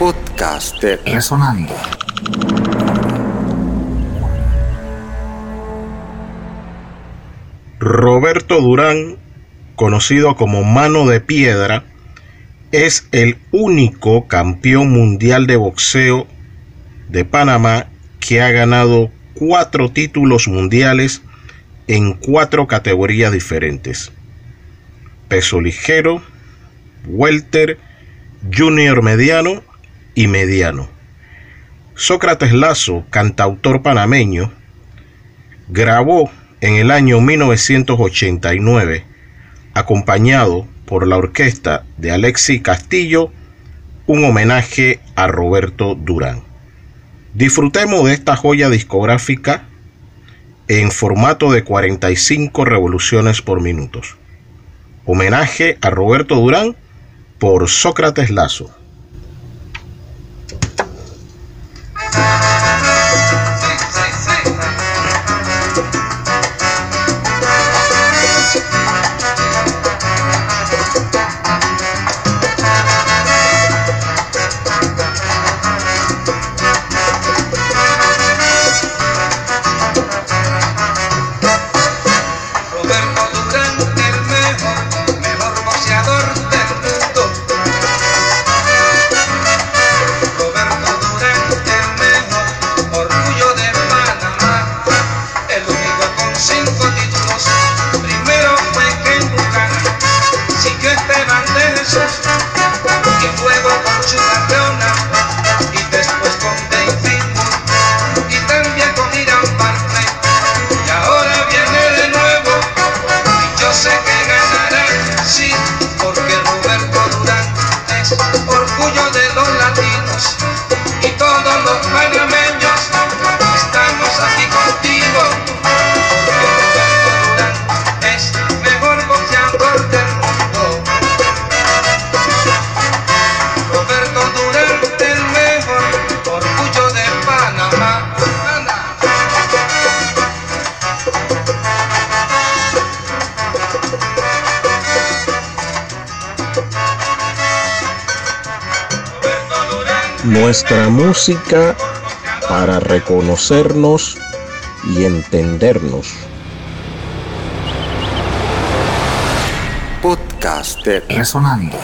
Podcast de Resonando. Roberto Durán, conocido como Mano de Piedra, es el único campeón mundial de boxeo de Panamá que ha ganado cuatro títulos mundiales en cuatro categorías diferentes. Peso ligero, welter, junior mediano y mediano. Sócrates Lazo, cantautor panameño, grabó en el año 1989, acompañado por la orquesta de Alexi Castillo, un homenaje a Roberto Durán. Disfrutemos de esta joya discográfica en formato de 45 revoluciones por minutos. Homenaje a Roberto Durán por Sócrates Lazo. Nuestra música para reconocernos y entendernos. Podcast Resonando.